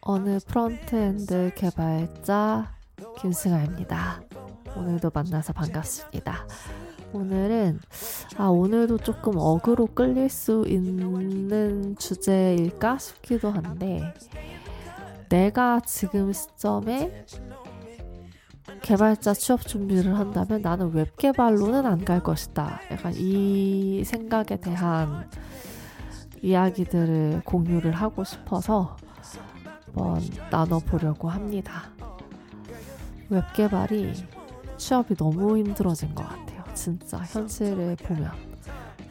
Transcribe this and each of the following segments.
어느 frontend 개발자 김승아입니다. 오늘도 만나서 반갑습니다. 오늘은 아 오늘도 조금 어그로 끌릴 수 있는 주제일까 싶기도 한데 내가 지금 시점에 개발자 취업 준비를 한다면 나는 웹 개발로는 안 갈 것이다. 약간 이 생각에 대한 이야기들을 공유를 하고 싶어서 한번 나눠보려고 합니다. 웹 개발이 취업이 너무 힘들어진 것 같아요. 진짜 현실을 보면.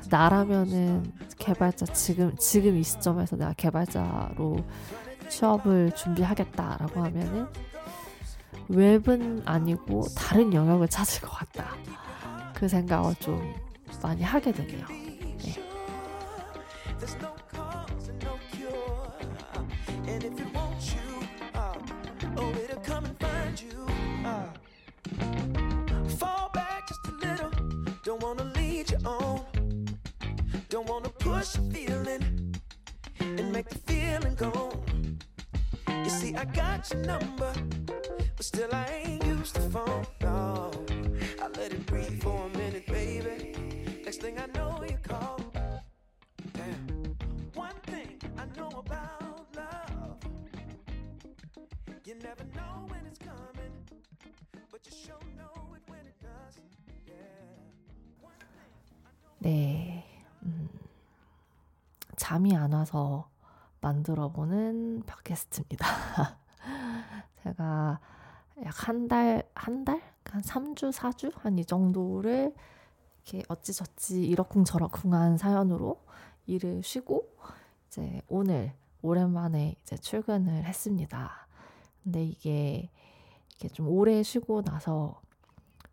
나라면은 개발자 지금 지금 이 시점에서 내가 개발자로 취업을 준비하겠다라고 하면은 웹은 아니고 다른 영역을 찾을 것 같다. 그 생각을 좀 많이 하게 되네요. 네. Feeling and make the feeling go. You see, I got your number, but still I ain't used the phone. No, I let it breathe for a minute, baby. Next thing I know, you call. Damn. One thing I know about love, you never know when it's coming, but you sure know it when it does. Yeah. 네. 음, 잠이 안 와서 만들어보는 팟캐스트입니다. 제가 약 한 달, 한 달? 한 3주, 4주? 한 이 정도를 이렇게 어찌저찌 이러쿵저러쿵한 사연으로 일을 쉬고 이제 오늘 오랜만에 이제 출근을 했습니다. 근데 이게 이게 좀 오래 쉬고 나서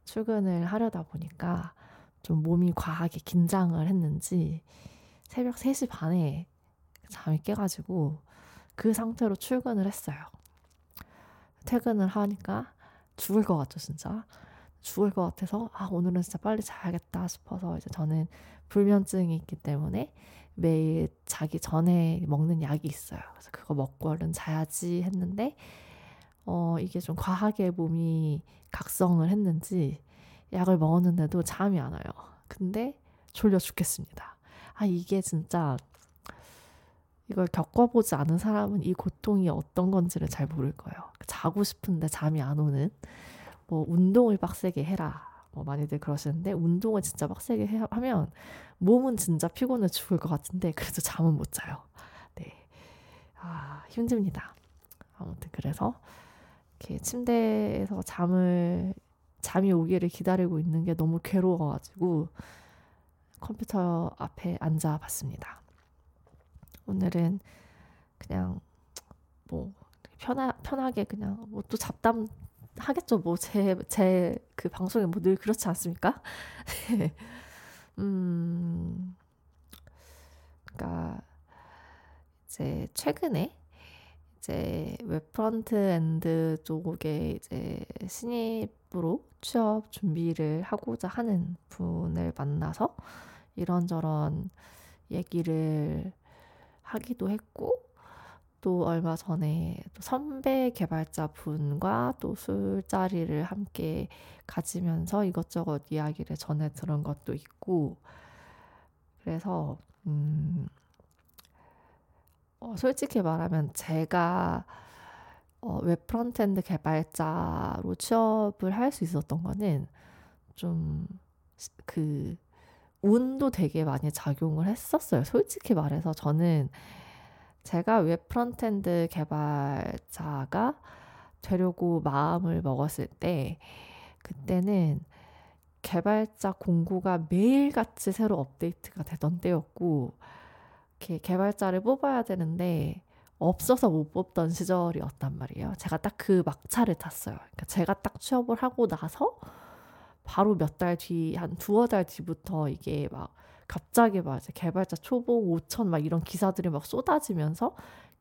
출근을 하려다 보니까 좀 몸이 과하게 긴장을 했는지 새벽 3시 반에 잠이 깨가지고 그 상태로 출근을 했어요. 퇴근을 하니까 죽을 것 같죠, 진짜. 죽을 것 같아서, 아, 오늘은 진짜 빨리 자야겠다 싶어서 이제 저는 불면증이 있기 때문에 매일 자기 전에 먹는 약이 있어요. 그래서 그거 먹고 얼른 자야지 했는데, 어, 이게 좀 과하게 몸이 각성을 했는지 약을 먹었는데도 잠이 안 와요. 근데 졸려 죽겠습니다. 아, 이게 진짜 이걸 겪어보지 않은 사람은 이 고통이 어떤 건지를 잘 모를 거예요. 자고 싶은데 잠이 안 오는, 뭐, 운동을 빡세게 해라. 뭐, 많이들 그러시는데, 운동을 진짜 빡세게 해, 하면, 몸은 진짜 피곤해 죽을 것 같은데, 그래도 잠은 못 자요. 네. 아, 힘듭니다. 아무튼, 그래서, 이렇게 침대에서 잠을 잠이 오기를 기다리고 있는 게 너무 괴로워가지고 컴퓨터 앞에 앉아 봤습니다. 오늘은 그냥 뭐 편하, 편하게 그냥 뭐 또 잡담 하겠죠. 뭐 제 제 그 방송에 뭐 늘 그렇지 않습니까? 네. 음, 그러니까 이제 최근에 이제 웹 frontend 쪽에 이제 신입으로 취업 준비를 하고자 하는 분을 만나서 이런저런 얘기를 하기도 했고, 또 얼마 전에 또 선배 개발자 분과 또 술자리를 함께 가지면서 이것저것 이야기를 전해 들은 것도 있고, 그래서, 음, 어, 솔직히 말하면 제가 어, 웹 frontend 개발자로 취업을 할 수 있었던 거는 좀 그 운도 되게 많이 작용을 했었어요. 솔직히 말해서 저는 제가 웹 frontend 개발자가 되려고 마음을 먹었을 때 그때는 개발자 공고가 매일같이 새로 업데이트가 되던 때였고 이렇게 개발자를 뽑아야 되는데 없어서 못 뽑던 시절이었단 말이에요. 제가 딱 그 막차를 탔어요. 그러니까 제가 딱 취업을 하고 나서 바로 몇 달 뒤, 한 두어 달 뒤부터 이게 막 갑자기 막 개발자 초봉 5천 막 이런 기사들이 막 쏟아지면서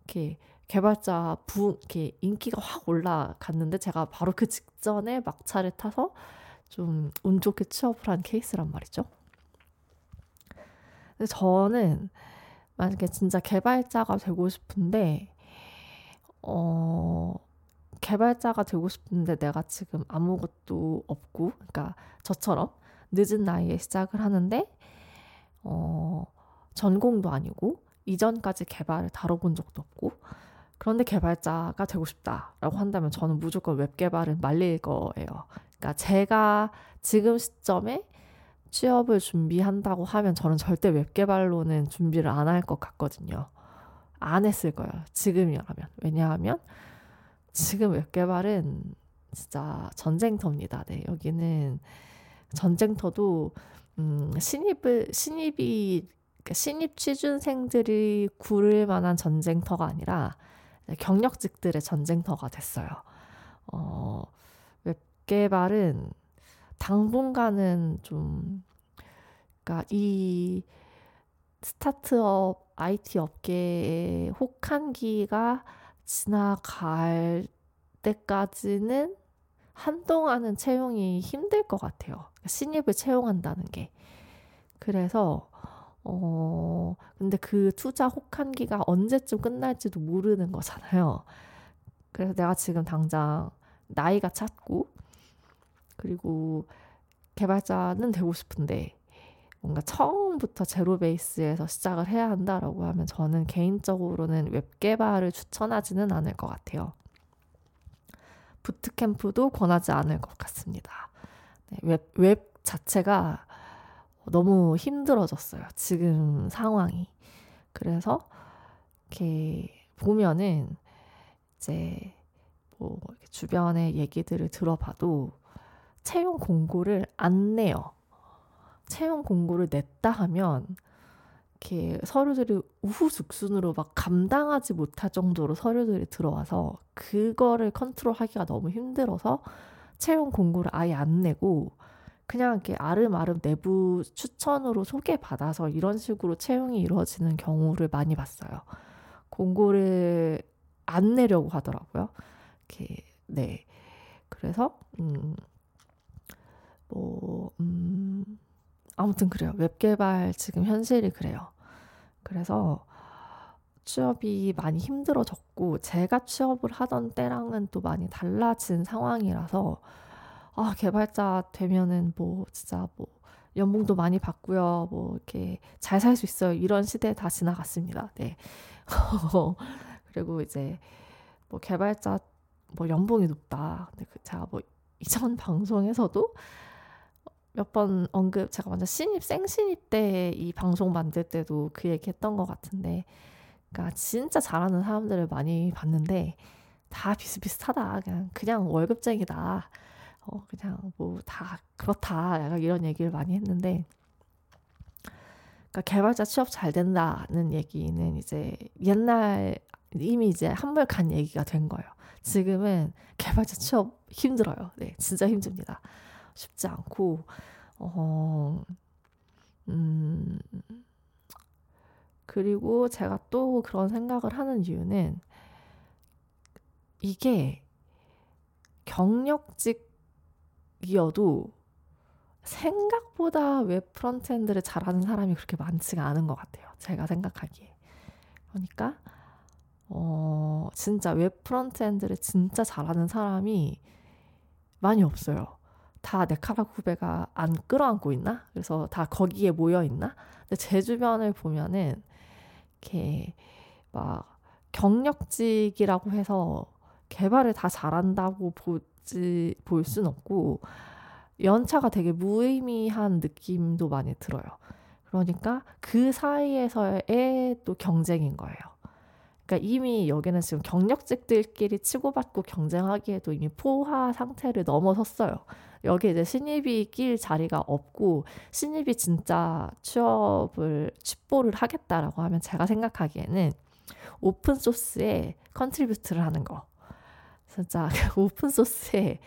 이렇게 개발자 부, 이렇게 인기가 확 올라갔는데 제가 바로 그 직전에 막차를 타서 좀 운 좋게 취업을 한 케이스란 말이죠. 근데 저는 만약에 진짜 개발자가 되고 싶은데, 어, 개발자가 되고 싶은데 내가 지금 아무것도 없고, 그러니까 저처럼 늦은 나이에 시작을 하는데, 어, 전공도 아니고, 이전까지 개발을 다뤄본 적도 없고, 그런데 개발자가 되고 싶다라고 한다면 저는 무조건 웹 개발을 말릴 거예요. 그러니까 제가 지금 시점에 취업을 준비한다고 하면 저는 절대 웹 개발로는 준비를 안 할 것 같거든요. 안 했을 거예요. 지금이라면. 왜냐하면 지금 웹 개발은 진짜 전쟁터입니다. 네, 여기는 전쟁터도 음, 신입을 신입이 그러니까 신입 취준생들이 구를 만한 전쟁터가 아니라 경력직들의 전쟁터가 됐어요. 어, 웹 개발은 당분간은 좀, 그러니까 이 스타트업 IT 업계의 혹한기가 지나갈 때까지는 한동안은 채용이 힘들 것 같아요. 그러니까 신입을 채용한다는 게. 그래서 어, 근데 그 투자 혹한기가 언제쯤 끝날지도 모르는 거잖아요. 그래서 내가 지금 당장 나이가 찼고, 그리고 개발자는 되고 싶은데, 뭔가 처음 부터 제로 베이스에서 시작을 해야 한다라고 하면 저는 개인적으로는 웹 개발을 추천하지는 않을 것 같아요. 부트캠프도 권하지 않을 것 같습니다. 네, 웹, 웹 자체가 너무 힘들어졌어요. 지금 상황이. 그래서 이렇게 보면은 이제 뭐 주변의 얘기들을 들어봐도 채용 공고를 안 내요. 채용 공고를 냈다 하면 이렇게 서류들이 우후죽순으로 막 감당하지 못할 정도로 서류들이 들어와서 그거를 컨트롤하기가 너무 힘들어서 채용 공고를 아예 안 내고 그냥 이렇게 아름아름 내부 추천으로 소개받아서 이런 식으로 채용이 이루어지는 경우를 많이 봤어요. 공고를 안 내려고 하더라고요. 이렇게, 네. 그래서, 음, 뭐, 음, 아무튼 그래요. 웹 개발 지금 현실이 그래요. 그래서 취업이 많이 힘들어졌고, 제가 취업을 하던 때랑은 또 많이 달라진 상황이라서, 아, 개발자 되면은 뭐 진짜 뭐 연봉도 많이 받고요. 뭐 이렇게 잘 살 수 있어요. 이런 시대 다 지나갔습니다. 네. 그리고 이제 뭐 개발자 뭐 연봉이 높다. 근데 그 제가 뭐 이전 방송에서도 몇 번 언급 제가 완전 신입 생신입 때 이 방송 만들 때도 그 얘기 했던 것 같은데 그러니까 진짜 잘하는 사람들을 많이 봤는데 다 비슷비슷하다. 그냥 그냥 월급쟁이다. 어, 그냥 뭐 다 그렇다. 약간 이런 얘기를 많이 했는데, 그러니까 개발자 취업 잘 된다는 얘기는 이제 옛날 이미 이제 한물 간 얘기가 된 거예요. 지금은 개발자 취업 힘들어요. 네, 진짜 힘듭니다. 쉽지 않고, 어, 음, 그리고 제가 또 그런 생각을 하는 이유는 이게 경력직 이어도 생각보다 웹 frontend를 잘하는 사람이 그렇게 많지가 않은 것 같아요. 제가 생각하기에. 그러니까 어, 진짜 웹 frontend를 진짜 잘하는 사람이 많이 없어요. 다 네카라쿠배가 안 끌어안고 있나? 그래서 다 거기에 모여 있나? 근데 제 주변을 보면은 이렇게 막 경력직이라고 해서 개발을 다 잘한다고 보, 지 볼 순 없고 연차가 되게 무의미한 느낌도 많이 들어요. 그러니까 그 사이에서의 또 경쟁인 거예요. 그러니까 이미 여기는 지금 경력직들끼리 치고받고 경쟁하기에도 이미 포화 상태를 넘어섰어요. 여기 이제 신입이 낄 자리가 없고 신입이 진짜 취업을 취뽀를 하겠다라고 하면 제가 생각하기에는 open source에 contribute를 하는 거. 진짜 open source에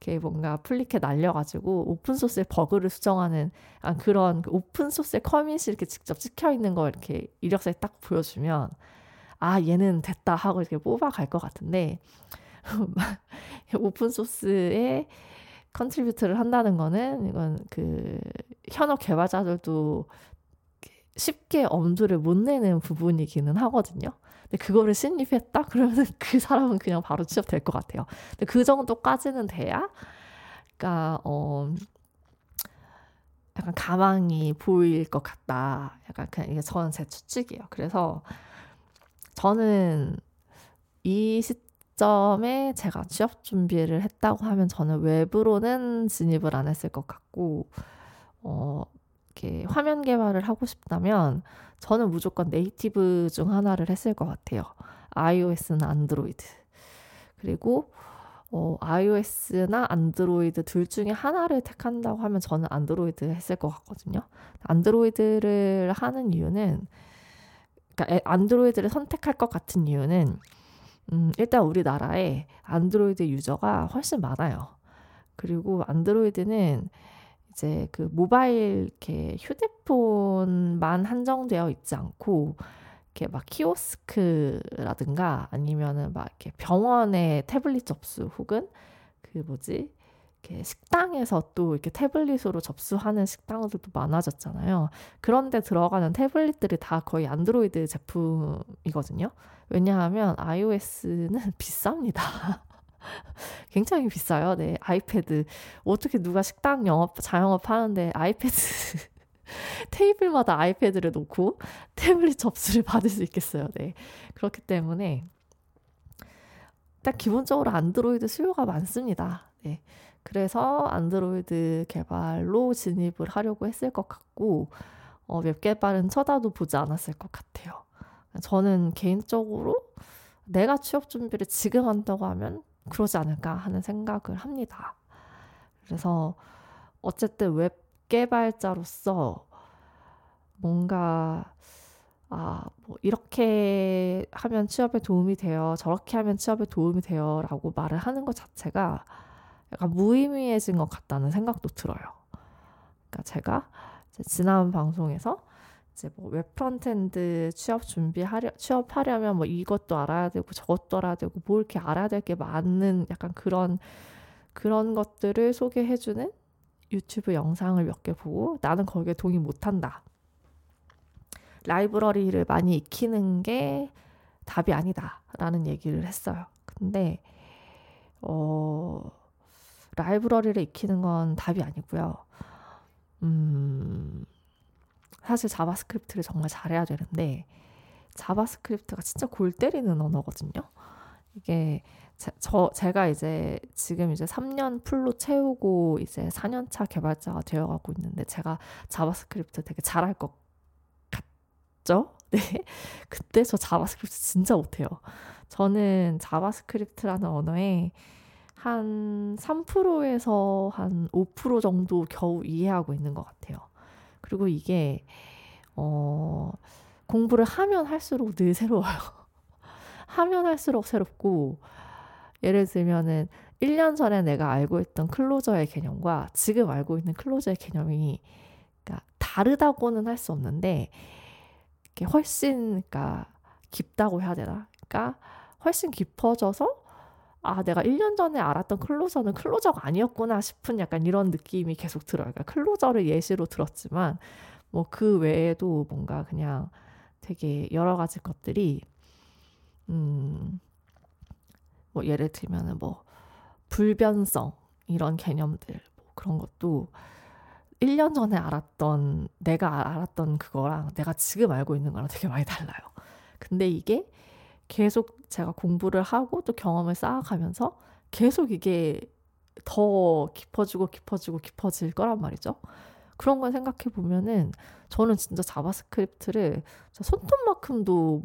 이렇게 뭔가 pull req 날려가지고 open source의 버그를 수정하는 그런 그 open source의 commit이 이렇게 직접 찍혀 있는 걸 이렇게 이력서에 딱 보여주면 아 얘는 됐다 하고 이렇게 뽑아갈 것 같은데 open source에 contribute를 한다는 거는 이건 그 현업 개발자들도 쉽게 엄두를 못 내는 부분이기는 하거든요. 근데 그거를 신입이 했다? 그러면 그 사람은 그냥 바로 취업될 것 같아요. 근데 그 정도까지는 돼야, 그러니까, 어, 약간 가망이 보일 것 같다. 약간 그냥 이게 저는 제 추측이에요. 그래서 저는 이 시 점에 제가 취업 준비를 했다고 하면 저는 외부로는 진입을 안 했을 것 같고, 어, 이렇게 화면 개발을 하고 싶다면 저는 무조건 네이티브 중 하나를 했을 것 같아요. iOS나 안드로이드. 그리고 어, iOS나 안드로이드 둘 중에 하나를 택한다고 하면 저는 안드로이드 했을 것 같거든요. 안드로이드를 하는 이유는, 그러니까 안드로이드를 선택할 것 같은 이유는, 음, 일단 우리나라에 안드로이드 유저가 훨씬 많아요. 그리고 안드로이드는 이제 그 모바일 이렇게 휴대폰만 한정되어 있지 않고 이렇게 막 키오스크라든가 아니면은 막 이렇게 병원의 태블릿 접수 혹은 그 뭐지 이렇게 식당에서 또 이렇게 태블릿으로 접수하는 식당들도 많아졌잖아요. 그런데 들어가는 태블릿들이 다 거의 안드로이드 제품이거든요. 왜냐하면 iOS는 비쌉니다. 굉장히 비싸요. 네, 아이패드. 어떻게 누가 식당 영업, 자영업 하는데 아이패드, 테이블마다 아이패드를 놓고 태블릿 접수를 받을 수 있겠어요. 네. 그렇기 때문에, 일단 기본적으로 안드로이드 수요가 많습니다. 네. 그래서 안드로이드 개발로 진입을 하려고 했을 것 같고, 어, 웹 개발은 쳐다도 보지 않았을 것 같아요. 저는 개인적으로 내가 취업 준비를 지금 한다고 하면 그러지 않을까 하는 생각을 합니다. 그래서 어쨌든 웹 개발자로서 뭔가 아, 뭐 이렇게 하면 취업에 도움이 돼요. 저렇게 하면 취업에 도움이 돼요. 라고 말을 하는 것 자체가 약간 무의미해진 것 같다는 생각도 들어요. 그러니까 제가 지난 방송에서 이제 뭐 웹 frontend 취업 준비하려 취업하려면 뭐 이것도 알아야 되고 저것도 알아야 되고 뭐 이렇게 알아야 될 게 많은 약간 그런 그런 것들을 소개해주는 유튜브 영상을 몇 개 보고 나는 거기에 동의 못한다. 라이브러리를 많이 익히는 게 답이 아니다라는 얘기를 했어요. 근데 어 라이브러리를 익히는 건 답이 아니고요. 음 사실 JavaScript를 정말 잘해야 되는데 JavaScript가 진짜 골 때리는 언어거든요. 이게 제, 저 제가 이제 지금 이제 3년 풀로 채우고 이제 4년 차 개발자가 되어 가고 있는데 제가 JavaScript 되게 잘할 것 같죠? 네. 그때 저 JavaScript 진짜 못해요. 저는 JavaScript라는 언어에 한 3%에서 한 5% 정도 겨우 이해하고 있는 것 같아요. 그리고 이게 어 공부를 하면 할수록 늘 새로워요. 하면 할수록 새롭고 예를 들면은 1년 전에 내가 알고 있던 closure의 개념과 지금 알고 있는 closure의 개념이 그러니까 다르다고는 할 수 없는데 훨씬 그러니까 깊다고 해야 되나? 그러니까 훨씬 깊어져서 아, 내가 1년 전에 알았던 클로저는 클로저가 아니었구나 싶은 약간 이런 느낌이 계속 들어요. 그러니까 클로저를 예시로 들었지만 뭐 그 외에도 뭔가 그냥 되게 여러 가지 것들이 음, 뭐 예를 들면은 뭐 불변성 이런 개념들 뭐 그런 것도 1년 전에 알았던 내가 알았던 그거랑 내가 지금 알고 있는 거랑 되게 많이 달라요. 근데 이게 계속 제가 공부를 하고 또 경험을 쌓아가면서 계속 이게 더 깊어지고 깊어지고 깊어질 거란 말이죠. 그런 걸 생각해 보면은 저는 진짜 JavaScript를 손톱만큼도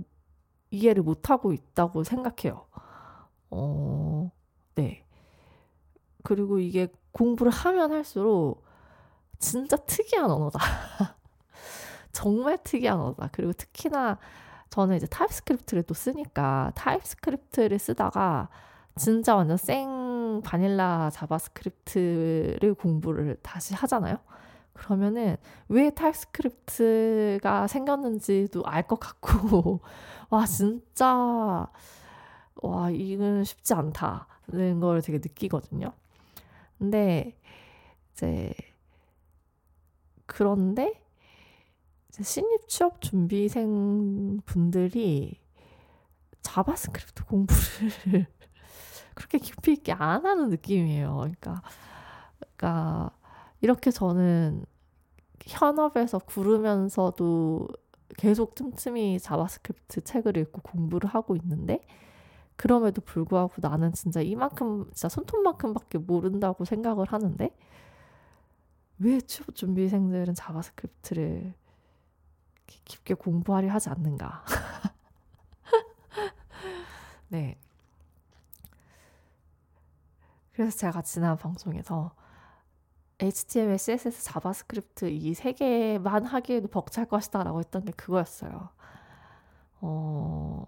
이해를 못하고 있다고 생각해요. 어, 네. 그리고 이게 공부를 하면 할수록 진짜 특이한 언어다. 정말 특이한 언어다. 그리고 특히나 저는 이제 TypeScript를 또 쓰니까 TypeScript를 쓰다가 진짜 완전 생 vanilla JavaScript를 공부를 다시 하잖아요. 그러면은 왜 TypeScript가 생겼는지도 알 것 같고 와 진짜 와 이건 쉽지 않다는 걸 되게 느끼거든요. 근데 이제 그런데 신입 취업 준비생 분들이 JavaScript 공부를 그렇게 깊이 있게 안 하는 느낌이에요. 그러니까, 그러니까 이렇게 저는 현업에서 구르면서도 계속 틈틈이 JavaScript 책을 읽고 공부를 하고 있는데 그럼에도 불구하고 나는 진짜 이만큼 진짜 손톱만큼밖에 모른다고 생각을 하는데 왜 취업 준비생들은 JavaScript를 깊게 공부하려 하지 않는가? 네. 그래서 제가 지난 방송에서 HTML, CSS, JavaScript 이 세 개만 하기에도 벅찰 것이다라고 했던 게 그거였어요. 어,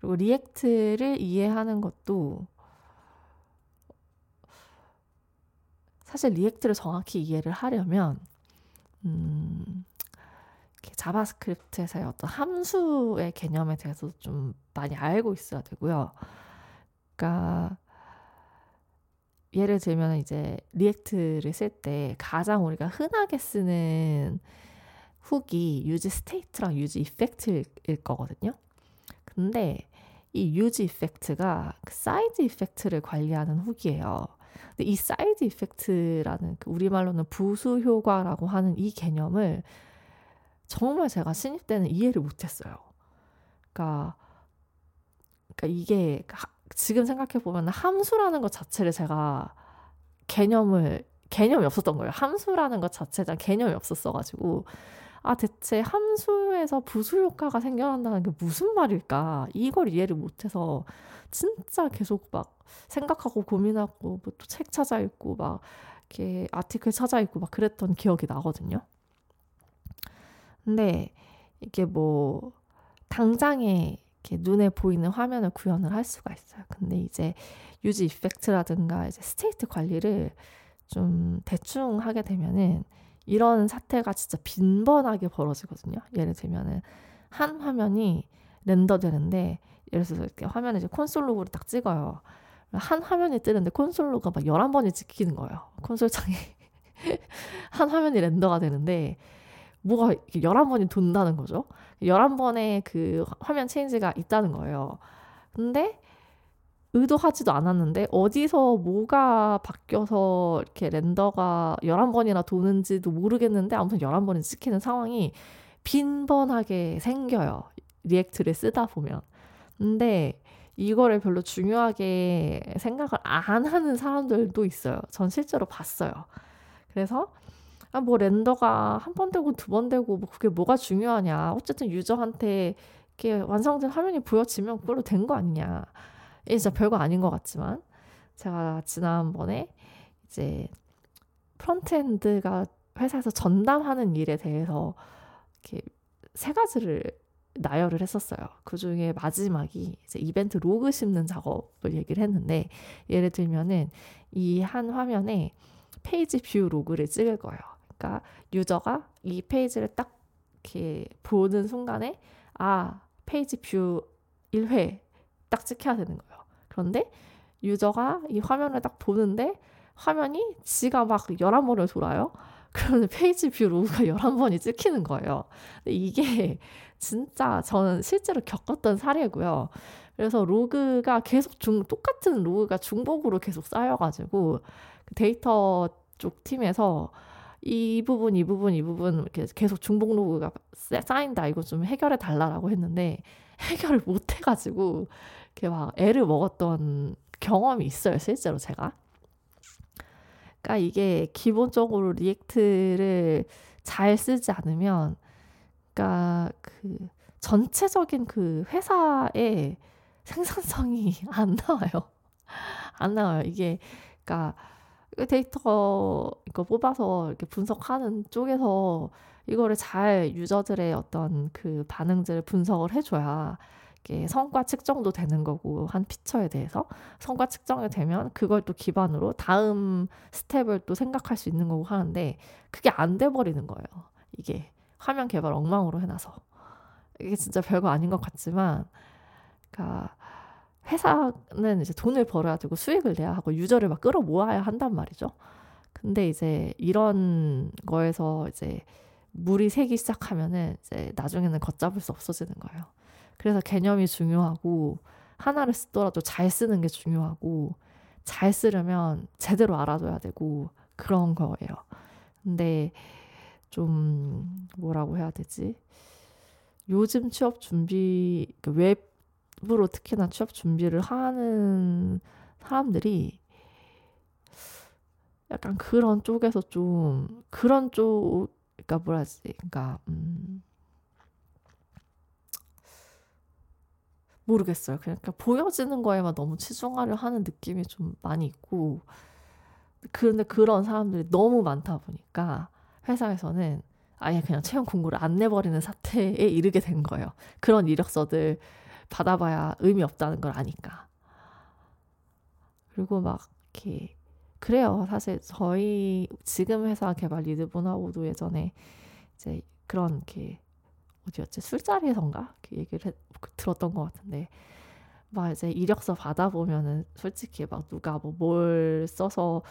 그리고 React를 이해하는 것도 사실 React를 정확히 이해를 하려면 음, JavaScript에서의 어떤 함수의 개념에 대해서 좀 많이 알고 있어야 되고요. 그러니까 예를 들면 이제 React를 쓸 때 가장 우리가 흔하게 쓰는 hook이 useState랑 useEffect일 거거든요. 근데 이 useEffect가 그 side effect를 관리하는 hook이에요. 근데 이 side effect라는 그 우리말로는 부수 효과라고 하는 이 개념을 정말 제가 신입 때는 이해를 못했어요. 그러니까, 그러니까 이게 지금 생각해 보면 함수라는 것 자체를 제가 개념을 개념이 없었던 거예요. 함수라는 것 자체가 개념이 없었어가지고 아 대체 함수에서 부수 효과가 생겨난다는 게 무슨 말일까 이걸 이해를 못해서 진짜 계속 막 생각하고 고민하고 뭐 또 책 찾아 읽고 막 이렇게 아티클 찾아 읽고 막 그랬던 기억이 나거든요. 근데 이게 뭐 당장에 이렇게 눈에 보이는 화면을 구현을 할 수가 있어요. 근데 이제 useEffect라든가 이제 state 관리를 좀 대충 하게 되면은 이런 사태가 진짜 빈번하게 벌어지거든요. 예를 들면은 한 화면이 render되는데 예를 들어서 이렇게 화면에 이제 console log를 딱 찍어요. 한 화면이 뜨는데 console log가 막 11번이 찍히는 거예요. 콘솔 창에 한 화면이 render가 되는데 뭐가 이렇게 11번이 돈다는 거죠. 11번의 그 화면 change가 있다는 거예요. 근데 의도하지도 않았는데 어디서 뭐가 바뀌어서 이렇게 render가 11번이나 도는지도 모르겠는데 아무튼 11번이 찍히는 상황이 빈번하게 생겨요. React를 쓰다 보면. 근데 이거를 별로 중요하게 생각을 안 하는 사람들도 있어요. 전 실제로 봤어요. 그래서 아, 뭐 render가 한 번 되고 두 번 되고 뭐 그게 뭐가 중요하냐. 어쨌든 user한테 이렇게 완성된 화면이 보여지면 그걸로 된 거 아니냐. 이게 진짜 별거 아닌 것 같지만 제가 지난번에 이제 frontend가 회사에서 전담하는 일에 대해서 이렇게 세 가지를 나열을 했었어요. 그 중에 마지막이 이제 event log 심는 작업을 얘기를 했는데 예를 들면은 이 한 화면에 page view log를 찍을 거예요. 그러니까 user가 이 페이지를 딱 이렇게 보는 순간에 아 page view 1회 딱 찍혀야 되는 거예요. 그런데 user가 이 화면을 딱 보는데 화면이 지가 막 11번을 돌아요. 그러면 page view log가 11번이 찍히는 거예요. 이게 진짜 저는 실제로 겪었던 사례고요. 그래서 로그가 계속 중, 똑같은 로그가 중복으로 계속 쌓여가지고 그 데이터 쪽 팀에서 이 부분, 이 부분, 이 부분 이렇게 계속 중복 로그가 쌓인다. 이거 좀 해결해 달라라고 했는데 해결을 못 해가지고 이렇게 막 애를 먹었던 경험이 있어요. 실제로 제가. 그러니까 이게 기본적으로 React를 잘 쓰지 않으면, 그러니까 그 전체적인 그 회사의 생산성이 안 나와요. 안 나와요. 이게 그러니까 그 데이터 이거 뽑아서 이렇게 분석하는 쪽에서 이거를 잘 유저들의 어떤 그 반응들을 분석을 해줘야 이게 성과 측정도 되는 거고 한 피처에 대해서 성과 측정이 되면 그걸 또 기반으로 다음 스텝을 또 생각할 수 있는 거고 하는데 그게 안 돼 버리는 거예요. 이게 화면 개발 엉망으로 해놔서 이게 진짜 별거 아닌 것 같지만 그러니까 회사는 이제 돈을 벌어야 되고 수익을 내야 하고 유저를 막 끌어 모아야 한단 말이죠. 근데 이제 이런 거에서 이제 물이 새기 시작하면은 이제 나중에는 걷잡을 수 없어지는 거예요. 그래서 개념이 중요하고 하나를 쓰더라도 잘 쓰는 게 중요하고 잘 쓰려면 제대로 알아둬야 되고 그런 거예요. 근데 좀 뭐라고 해야 되지? 요즘 취업 준비 그 웹으로 특히나 취업 준비를 하는 사람들이 약간 그런 쪽에서 좀 그런 쪽 그러니까 뭐라지? 그러니까 음 모르겠어요. 그러니까 보여지는 거에만 너무 치중하려 하는 느낌이 좀 많이 있고 그런데 그런 사람들이 너무 많다 보니까 회사에서는 아예 그냥 채용 공고를 안 내버리는 사태에 이르게 된 거예요. 그런 이력서들 받아봐야 의미 없다는 걸 아니까. 그리고 막 이렇게 그래요. 사실 저희 지금 회사 개발 리드분하고도 예전에 이제 그런 이렇게 어디였지 술자리에선가 얘기를 했, 들었던 것 같은데 막 이제 이력서 받아보면은 솔직히 막 누가 뭐 뭘 써서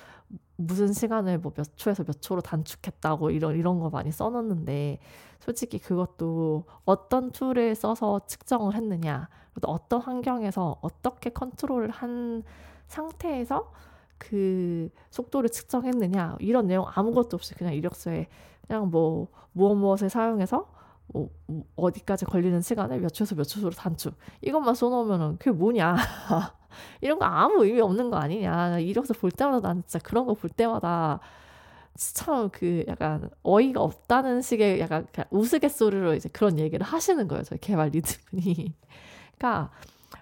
무슨 시간을 뭐 몇 초에서 몇 초로 단축했다고 이런 이런 거 많이 써놓는데 솔직히 그것도 어떤 툴을 써서 측정을 했느냐 또 어떤 환경에서 어떻게 컨트롤을 한 상태에서 그 속도를 측정했느냐 이런 내용 아무것도 없이 그냥 이력서에 그냥 뭐 무엇 무엇을 사용해서 뭐, 뭐 어디까지 걸리는 시간을 몇 초에서 몇 초로 단축. 이것만 써놓으면은 그게 뭐냐? 이런 거 아무 의미 없는 거 아니냐? 이력서 볼 때마다 난 진짜 그런 거 볼 때마다 참 그 약간 어이가 없다는 식의 약간 우스갯소리로 이제 그런 얘기를 하시는 거예요 저희 개발 리드분이. 그러니까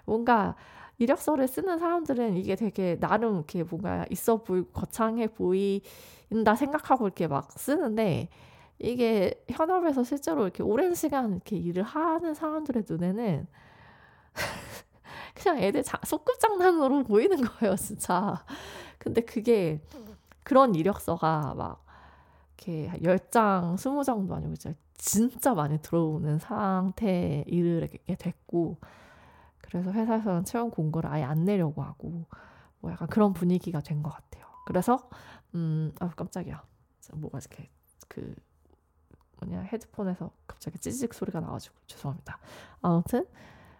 뭔가 이력서를 쓰는 사람들은 이게 되게 나름 이렇게 뭔가 있어 보이고 거창해 보인다 생각하고 이렇게 막 쓰는데 이게 현업에서 실제로 이렇게 오랜 시간 이렇게 일을 하는 사람들의 눈에는 그냥 애들 자, 소꿉장난으로 보이는 거예요, 진짜. 근데 그게 그런 이력서가 막 이렇게 10장, 20장도 아니고 진짜, 진짜 많이 들어오는 상태에 이르게 됐고 그래서 회사에서는 채용 공고를 아예 안 내려고 하고 뭐 약간 그런 분위기가 된 것 같아요. 그래서 음, 아 깜짝이야. 뭐가 이렇게 그 뭐냐 헤드폰에서 갑자기 찌직 소리가 나가지고 죄송합니다. 아무튼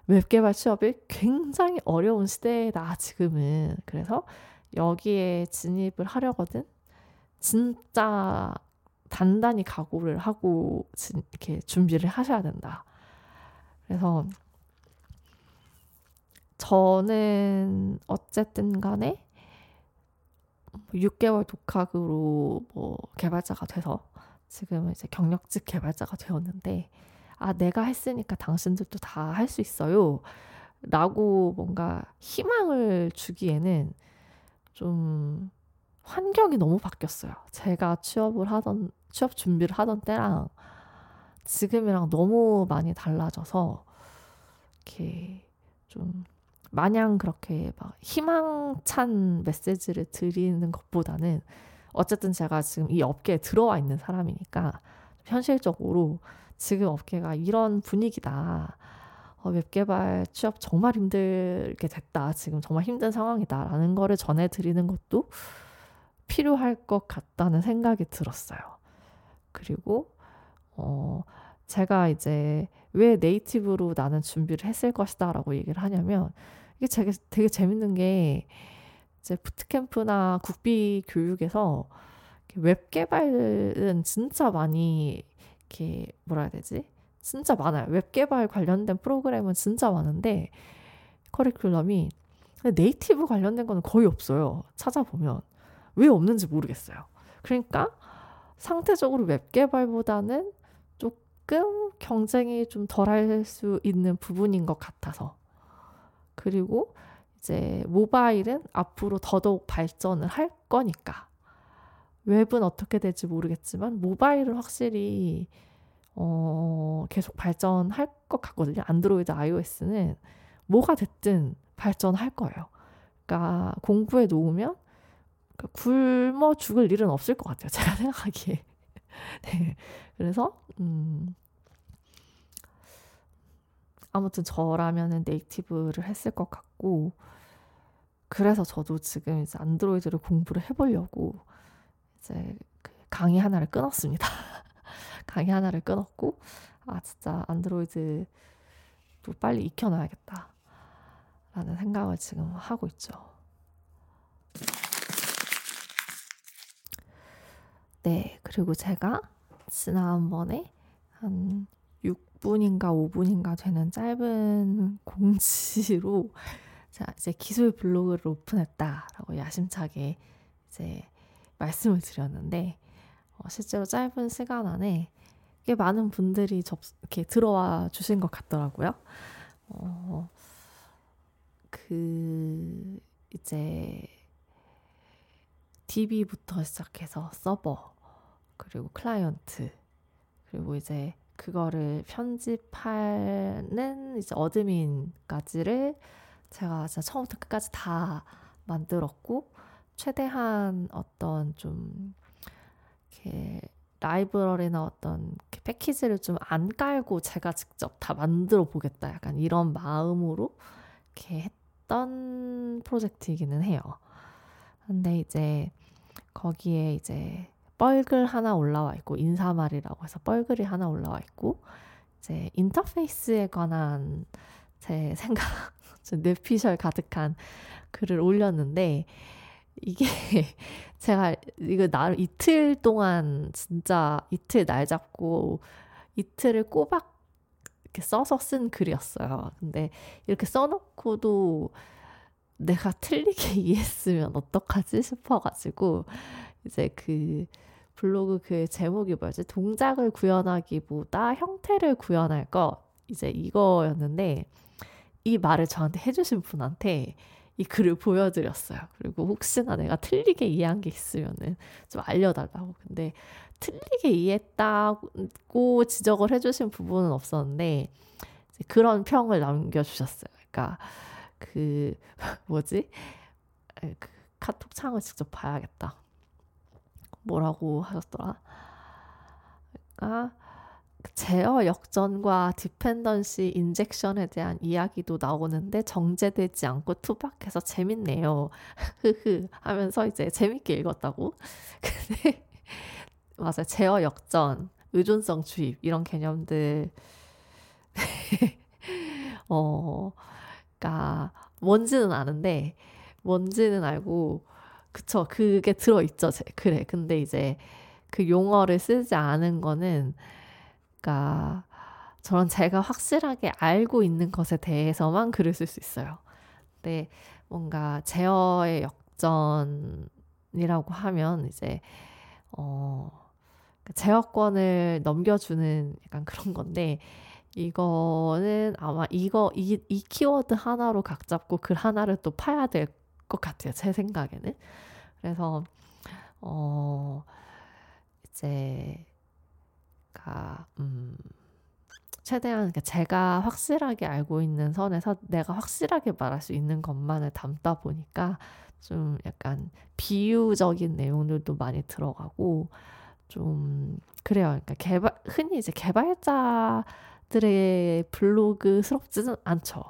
웹 개발 취업이 굉장히 어려운 시대다 지금은 그래서 여기에 진입을 하려거든 진짜 단단히 각오를 하고 이렇게 준비를 하셔야 된다. 그래서 저는 어쨌든 간에 6개월 독학으로 뭐 개발자가 돼서 지금은 이제 경력직 개발자가 되었는데 아 내가 했으니까 당신들도 다 할 수 있어요 라고 뭔가 희망을 주기에는 좀 환경이 너무 바뀌었어요. 제가 취업을 하던 취업 준비를 하던 때랑 지금이랑 너무 많이 달라져서 이렇게 좀 마냥 그렇게 막 희망찬 메시지를 드리는 것보다는 어쨌든 제가 지금 이 업계에 들어와 있는 사람이니까 현실적으로 지금 업계가 이런 분위기다. 어, 웹 개발 취업 정말 힘들게 됐다. 지금 정말 힘든 상황이다라는 거를 전해드리는 것도 필요할 것 같다는 생각이 들었어요. 그리고 어, 제가 이제 왜 네이티브로 나는 준비를 했을 것이다라고 얘기를 하냐면 이게 되게, 되게 재밌는 게 이제 bootcamp나 국비 교육에서 웹 개발은 진짜 많이 이렇게 뭐라 해야 되지? 진짜 많아요. 웹 개발 관련된 프로그램은 진짜 많은데 커리큘럼이 native 관련된 거는 거의 없어요. 찾아보면 왜 없는지 모르겠어요. 그러니까 상대적으로 웹 개발보다는 조금 경쟁이 좀 덜 할 수 있는 부분인 것 같아서 그리고 이제 모바일은 앞으로 더더욱 발전을 할 거니까 웹은 어떻게 될지 모르겠지만 모바일은 확실히 어, 계속 발전할 것 같거든요. 안드로이드, iOS는 뭐가 됐든 발전할 거예요. 그러니까 공부해 놓으면 그러니까 굶어 죽을 일은 없을 것 같아요. 제가 생각하기에. 네. 그래서 음, 아무튼 저라면은 네이티브를 했을 것 같고 그래서 저도 지금 이제 안드로이드를 공부를 해보려고 이제 그 강의 하나를 끊었습니다. 강의 하나를 끊었고 아 진짜 안드로이드 또 빨리 익혀놔야겠다 라는 생각을 지금 하고 있죠. 네, 그리고 제가 지난번에 한 6분인가 5분인가 되는 짧은 공지로 자, 이제 기술 블로그를 오픈했다라고 야심차게 이제 말씀을 드렸는데 어, 실제로 짧은 시간 안에 꽤 많은 분들이 접 이렇게 들어와 주신 것 같더라고요. 어, 그 이제 DB부터 시작해서 서버 그리고 클라이언트 그리고 이제 그거를 편집하는 이제 어드민까지를 제가 진짜 처음부터 끝까지 다 만들었고 최대한 어떤 좀 이렇게 라이브러리나 어떤 패키지를 좀 안 깔고 제가 직접 다 만들어 보겠다 약간 이런 마음으로 이렇게 했던 프로젝트이기는 해요. 근데 이제 거기에 이제 뻘글 하나 올라와 있고 인사말이라고 해서 뻘글이 하나 올라와 있고 이제 인터페이스에 관한 제 생각 뇌피셜 가득한 글을 올렸는데 이게 제가 이거 나름 이틀 동안 진짜 이틀 날 잡고 이틀을 꼬박 이렇게 써서 쓴 글이었어요. 근데 이렇게 써놓고도 내가 틀리게 이해했으면 어떡하지 싶어가지고 이제 그 블로그 그 제목이 뭐였지? 동작을 구현하기보다 형태를 구현할 것 이제 이거였는데 이 말을 저한테 해주신 분한테 이 글을 보여드렸어요. 그리고 혹시나 내가 틀리게 이해한 게 있으면은 좀 알려달라고. 근데 틀리게 이해했다고 지적을 해주신 부분은 없었는데 그런 평을 남겨주셨어요. 그러니까 그 뭐지? 그 카톡 창을 직접 봐야겠다. 뭐라고 하셨더라? 그러니까 제어 역전과 디펜던시 인젝션에 대한 이야기도 나오는데 정제되지 않고 투박해서 재밌네요. 흐흐 하면서 이제 재밌게 읽었다고. 근데 맞아요. 제어 역전, 의존성 주입 이런 개념들 어 그러니까 뭔지는 아는데 뭔지는 알고 그쵸 그게 들어 있죠. 그래. 근데 이제 그 용어를 쓰지 않은 거는 그러니까 저는 제가 확실하게 알고 있는 것에 대해서만 글을 쓸 수 있어요. 근데 뭔가 제어의 역전이라고 하면 이제 어 제어권을 넘겨주는 약간 그런 건데 이거는 아마 이거 이, 이 키워드 하나로 각 잡고 글 하나를 또 파야 될 것 같아요. 제 생각에는. 그래서 어 이제 가, 음, 최대한 제가 확실하게 알고 있는 선에서 내가 확실하게 말할 수 있는 것만을 담다 보니까 좀 약간 비유적인 내용들도 많이 들어가고 좀 그래요. 그러니까 개발 흔히 이제 개발자들의 블로그스럽지는 않죠.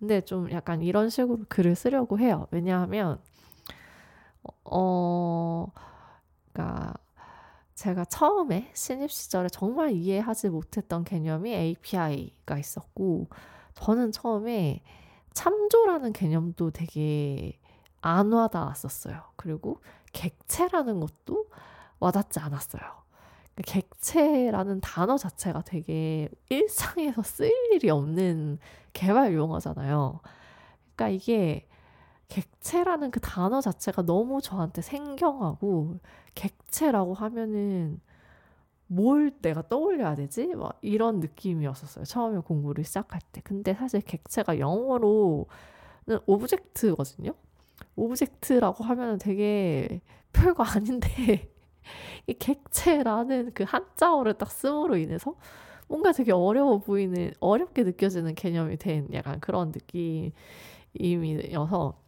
근데 좀 약간 이런 식으로 글을 쓰려고 해요. 왜냐하면 어, 그러니까 제가 처음에 신입 시절에 정말 이해하지 못했던 개념이 API가 있었고, 저는 처음에 참조라는 개념도 되게 안 와닿았었어요. 그리고 객체라는 것도 와닿지 않았어요. 그러니까 객체라는 단어 자체가 되게 일상에서 쓰일 일이 없는 개발 용어잖아요. 그러니까 이게 객체라는 그 단어 자체가 너무 저한테 생경하고 객체라고 하면은 뭘 내가 떠올려야 되지? 막 이런 느낌이었었어요. 처음에 공부를 시작할 때. 근데 사실 객체가 영어로는 object거든요. object라고 하면은 되게 별거 아닌데 이 객체라는 그 한자어를 딱 쓰므로 인해서 뭔가 되게 어려워 보이는 어렵게 느껴지는 개념이 된 약간 그런 느낌이 어서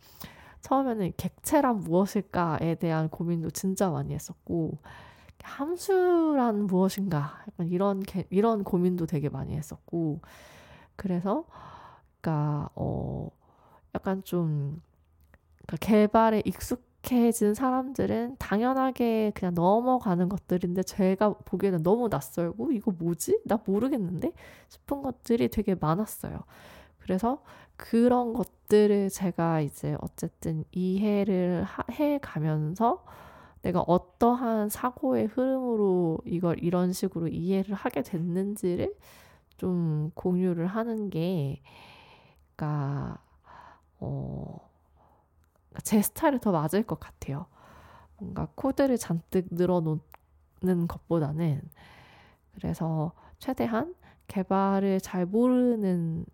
처음에는 객체란 무엇일까에 대한 고민도 진짜 많이 했었고 함수란 무엇인가 약간 이런 개, 이런 고민도 되게 많이 했었고 그래서 그러니까 어 약간 좀 그러니까 개발에 익숙 익숙해진 사람들은 당연하게 그냥 넘어가는 것들인데 제가 보기에는 너무 낯설고 이거 뭐지? 나 모르겠는데 싶은 것들이 되게 많았어요. 그래서 그런 것들을 제가 이제 어쨌든 이해를 하, 해 가면서 내가 어떠한 사고의 흐름으로 이걸 이런 식으로 이해를 하게 됐는지를 좀 공유를 하는 게, 그러니까, 어, 제 스타일에 더 맞을 것 같아요. 뭔가 코드를 잔뜩 늘어놓는 것보다는 그래서 최대한 개발을 잘 모르는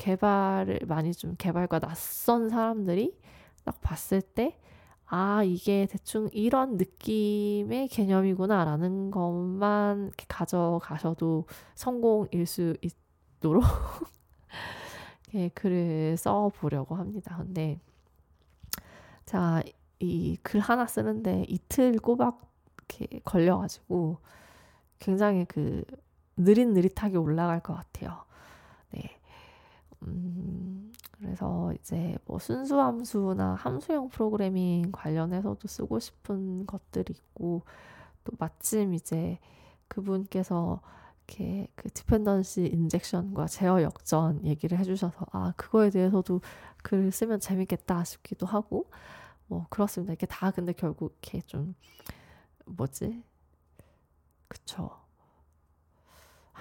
개발을 많이 좀 개발과 낯선 사람들이 딱 봤을 때 아, 이게 대충 이런 느낌의 개념이구나 라는 것만 가져가셔도 성공일 수 있도록 글을 써보려고 합니다. 근데 자, 이 글 하나 쓰는데 이틀 꼬박 이렇게 걸려가지고 굉장히 그 느릿느릿하게 올라갈 것 같아요. 네. 음, 그래서 이제 뭐 순수 함수나 함수형 프로그래밍 관련해서도 쓰고 싶은 것들이 있고 또 마침 이제 그분께서 이렇게 그 디펜던시 인젝션과 제어 역전 얘기를 해주셔서 아 그거에 대해서도 글 쓰면 재밌겠다 싶기도 하고 뭐 그렇습니다. 이게 다 근데 결국 이렇게 좀 뭐지? 그쵸.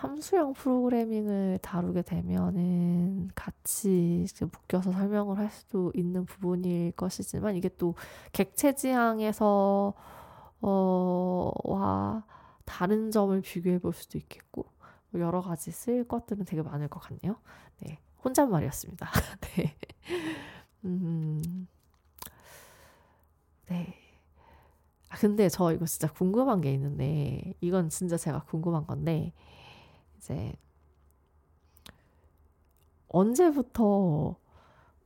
함수형 프로그래밍을 다루게 되면은 같이 묶여서 설명을 할 수도 있는 부분일 것이지만 이게 또 객체 지향에서 어와 다른 점을 비교해 볼 수도 있겠고 뭐 여러 가지 쓸 것들은 되게 많을 것 같네요. 네, 혼잣말이었습니다. 네. 음. 네. 아, 근데 저 이거 진짜 궁금한 게 있는데, 이건 진짜 제가 궁금한 건데, 이제, 언제부터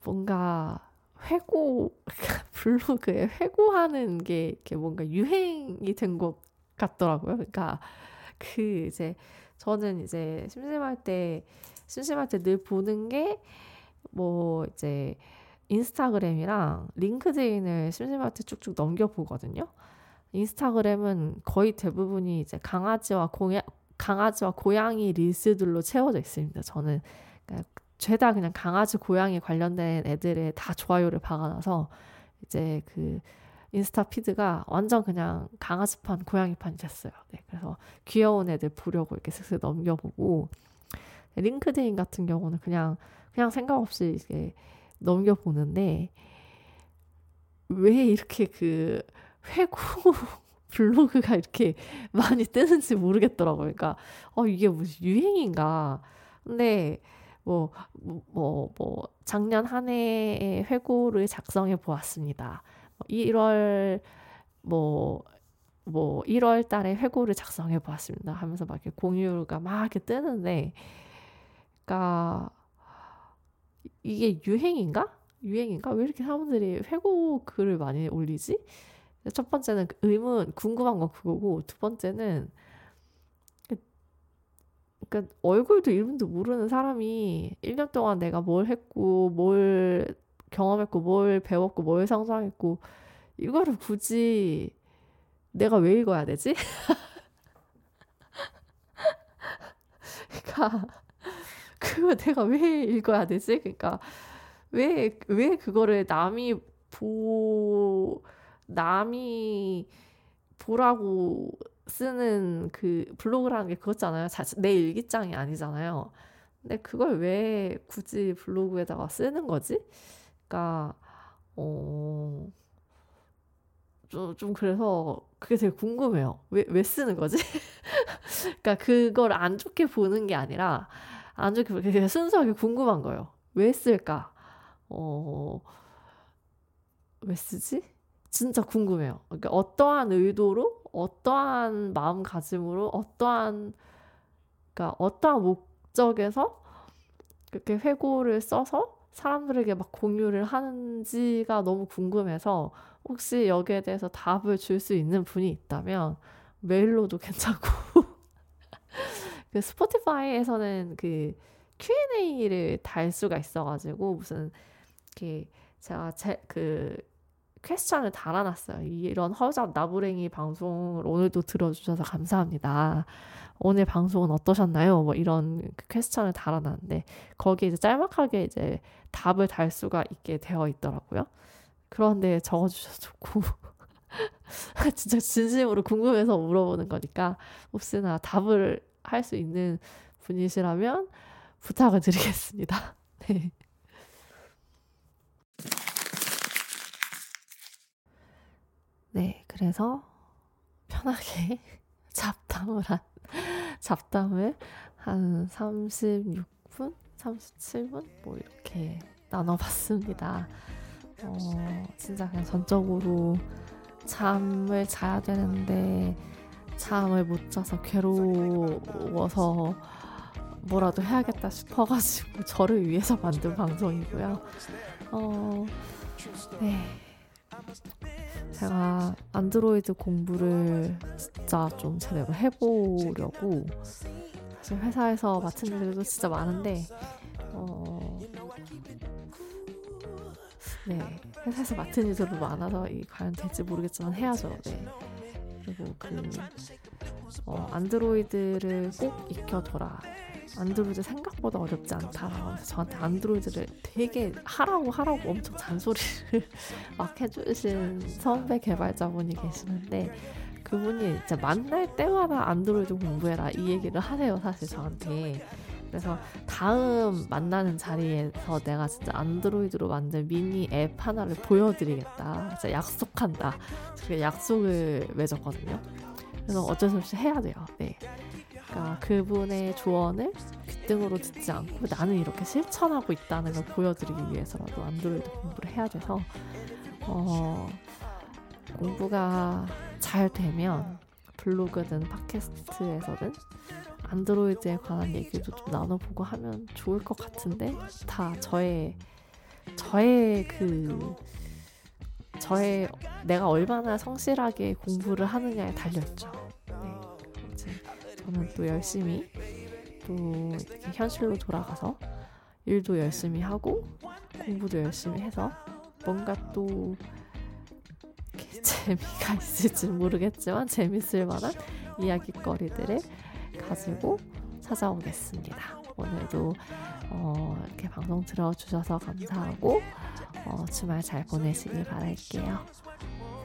뭔가 회고, 블로그에 회고하는 게 이렇게 뭔가 유행이 된 것 같더라고요. 그러니까, 그 이제, 저는 이제 심심할 때, 심심할 때 늘 보는 게, 뭐, 이제, 인스타그램이랑 링크드인을 심심할 때 쭉쭉 넘겨 보거든요. 인스타그램은 거의 대부분이 이제 강아지와 고야, 강아지와 고양이 릴스들로 채워져 있습니다. 저는 그러니까 죄다 그냥 강아지 고양이 관련된 애들의 다 좋아요를 박아놔서 이제 그 인스타 피드가 완전 그냥 강아지판 고양이판이 됐어요. 네, 그래서 귀여운 애들 보려고 이렇게 슥슥 넘겨보고 링크드인 같은 경우는 그냥 그냥 생각 없이 이게 넘겨보는데 왜 이렇게 그 회고 블로그가 이렇게 많이 뜨는지 모르겠더라고요. 그러니까 어 이게 무슨 유행인가. 근데 뭐 뭐, 뭐, 작년 한 해의 회고를 작성해 보았습니다. 1월 뭐, 뭐 1월 달에 회고를 작성해 보았습니다. 하면서 막 이렇게 공유가 막 이렇게 뜨는데, 그러니까 이게 유행인가? 유행인가? 왜 이렇게 사람들이 회고 글을 많이 올리지? 첫 번째는 그 의문, 궁금한 건 그거고, 두 번째는, 그러니까 얼굴도 이름도 모르는 사람이 1년 동안 내가 뭘 했고, 뭘 경험했고, 뭘 배웠고, 뭘 상상했고, 이거를 굳이 내가 왜 읽어야 되지? 그러니까 그거 내가 왜 읽어야 되지? 그러니까 왜 왜 그거를 남이 보 남이 보라고 쓰는 그 블로그라는 게 그거잖아요. 내 일기장이 아니잖아요. 근데 그걸 왜 굳이 블로그에다가 쓰는 거지? 그러니까 어. 좀, 좀 그래서 그게 되게 궁금해요. 왜, 왜 쓰는 거지? 그러니까 그걸 안 좋게 보는 게 아니라 안 좋게 그냥 순수하게 궁금한 거예요. 왜 쓸까? 어, 왜 쓰지? 진짜 궁금해요. 그러니까 어떠한 의도로, 어떠한 마음가짐으로, 어떠한, 그러니까 어떠한 목적에서 그렇게 회고를 써서 사람들에게 막 공유를 하는지가 너무 궁금해서 혹시 여기에 대해서 답을 줄 수 있는 분이 있다면 메일로도 괜찮고 그 스포티파이에서는 그 Q&A를 달 수가 있어가지고 무슨 이렇게 제가 제 그 퀘스천을 달아놨어요. 이런 허접 나부랭이 방송을 오늘도 들어주셔서 감사합니다. 오늘 방송은 어떠셨나요? 뭐 이런 그 퀘스천을 달아놨는데 거기에 이제 짤막하게 이제 답을 달 수가 있게 되어 있더라고요. 그런데 적어주셔서 좋고 진짜 진심으로 궁금해서 물어보는 거니까 혹시나 답을 할 수 있는 분이시라면 부탁을 드리겠습니다. 네. 네, 그래서 편하게 잡담을 한 잡담을 한 36분, 37분 뭐 이렇게 나눠봤습니다. 어, 진짜 그냥 전적으로 잠을 자야 되는데 잠을 못 자서 괴로워서 뭐라도 해야겠다 싶어가지고 저를 위해서 만든 방송이고요. 어, 네. 제가 안드로이드 공부를 진짜 좀 제대로 해보려고 사실 회사에서 맡은 일도 진짜 많은데 어, 네 회사에서 맡은 일들도 많아서 이 과연 될지 모르겠지만 해야죠. 네. 그리고 그 어, 안드로이드를 꼭 익혀둬라. 안드로이드 생각보다 어렵지 않다. 그래서 저한테 안드로이드를 되게 하라고 하라고 엄청 잔소리를 막 해주신 선배 개발자분이 계시는데 그분이 진짜 만날 때마다 안드로이드 공부해라 이 얘기를 하세요 사실 저한테. 그래서 다음 만나는 자리에서 내가 진짜 안드로이드로 만든 미니 앱 하나를 보여드리겠다. 진짜 약속한다. 그 약속을 맺었거든요. 그래서 어쩔 수 없이 해야 돼요. 네. 그러니까 그분의 조언을 귀등으로 듣지 않고 나는 이렇게 실천하고 있다는 걸 보여드리기 위해서라도 안드로이드 공부를 해야 돼서 어, 공부가 잘 되면 블로그든 팟캐스트에서든 안드로이드에 관한 얘기도 좀 나눠보고 하면 좋을 것 같은데 다 저의 저의 그 저의 내가 얼마나 성실하게 공부를 하느냐에 달려있죠. 저는 또 열심히 또 현실로 돌아가서 일도 열심히 하고 공부도 열심히 해서 뭔가 또 재미가 있을지 모르겠지만 재밌을 만한 이야기거리들을 가지고 찾아오겠습니다. 오늘도 어, 이렇게 방송 들어주셔서 감사하고 어, 주말 잘 보내시길 바랄게요.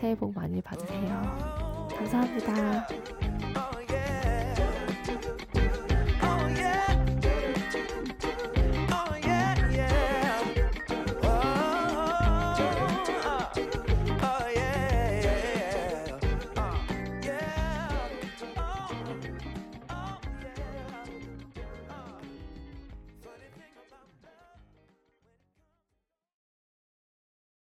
새해 복 많이 받으세요. 감사합니다.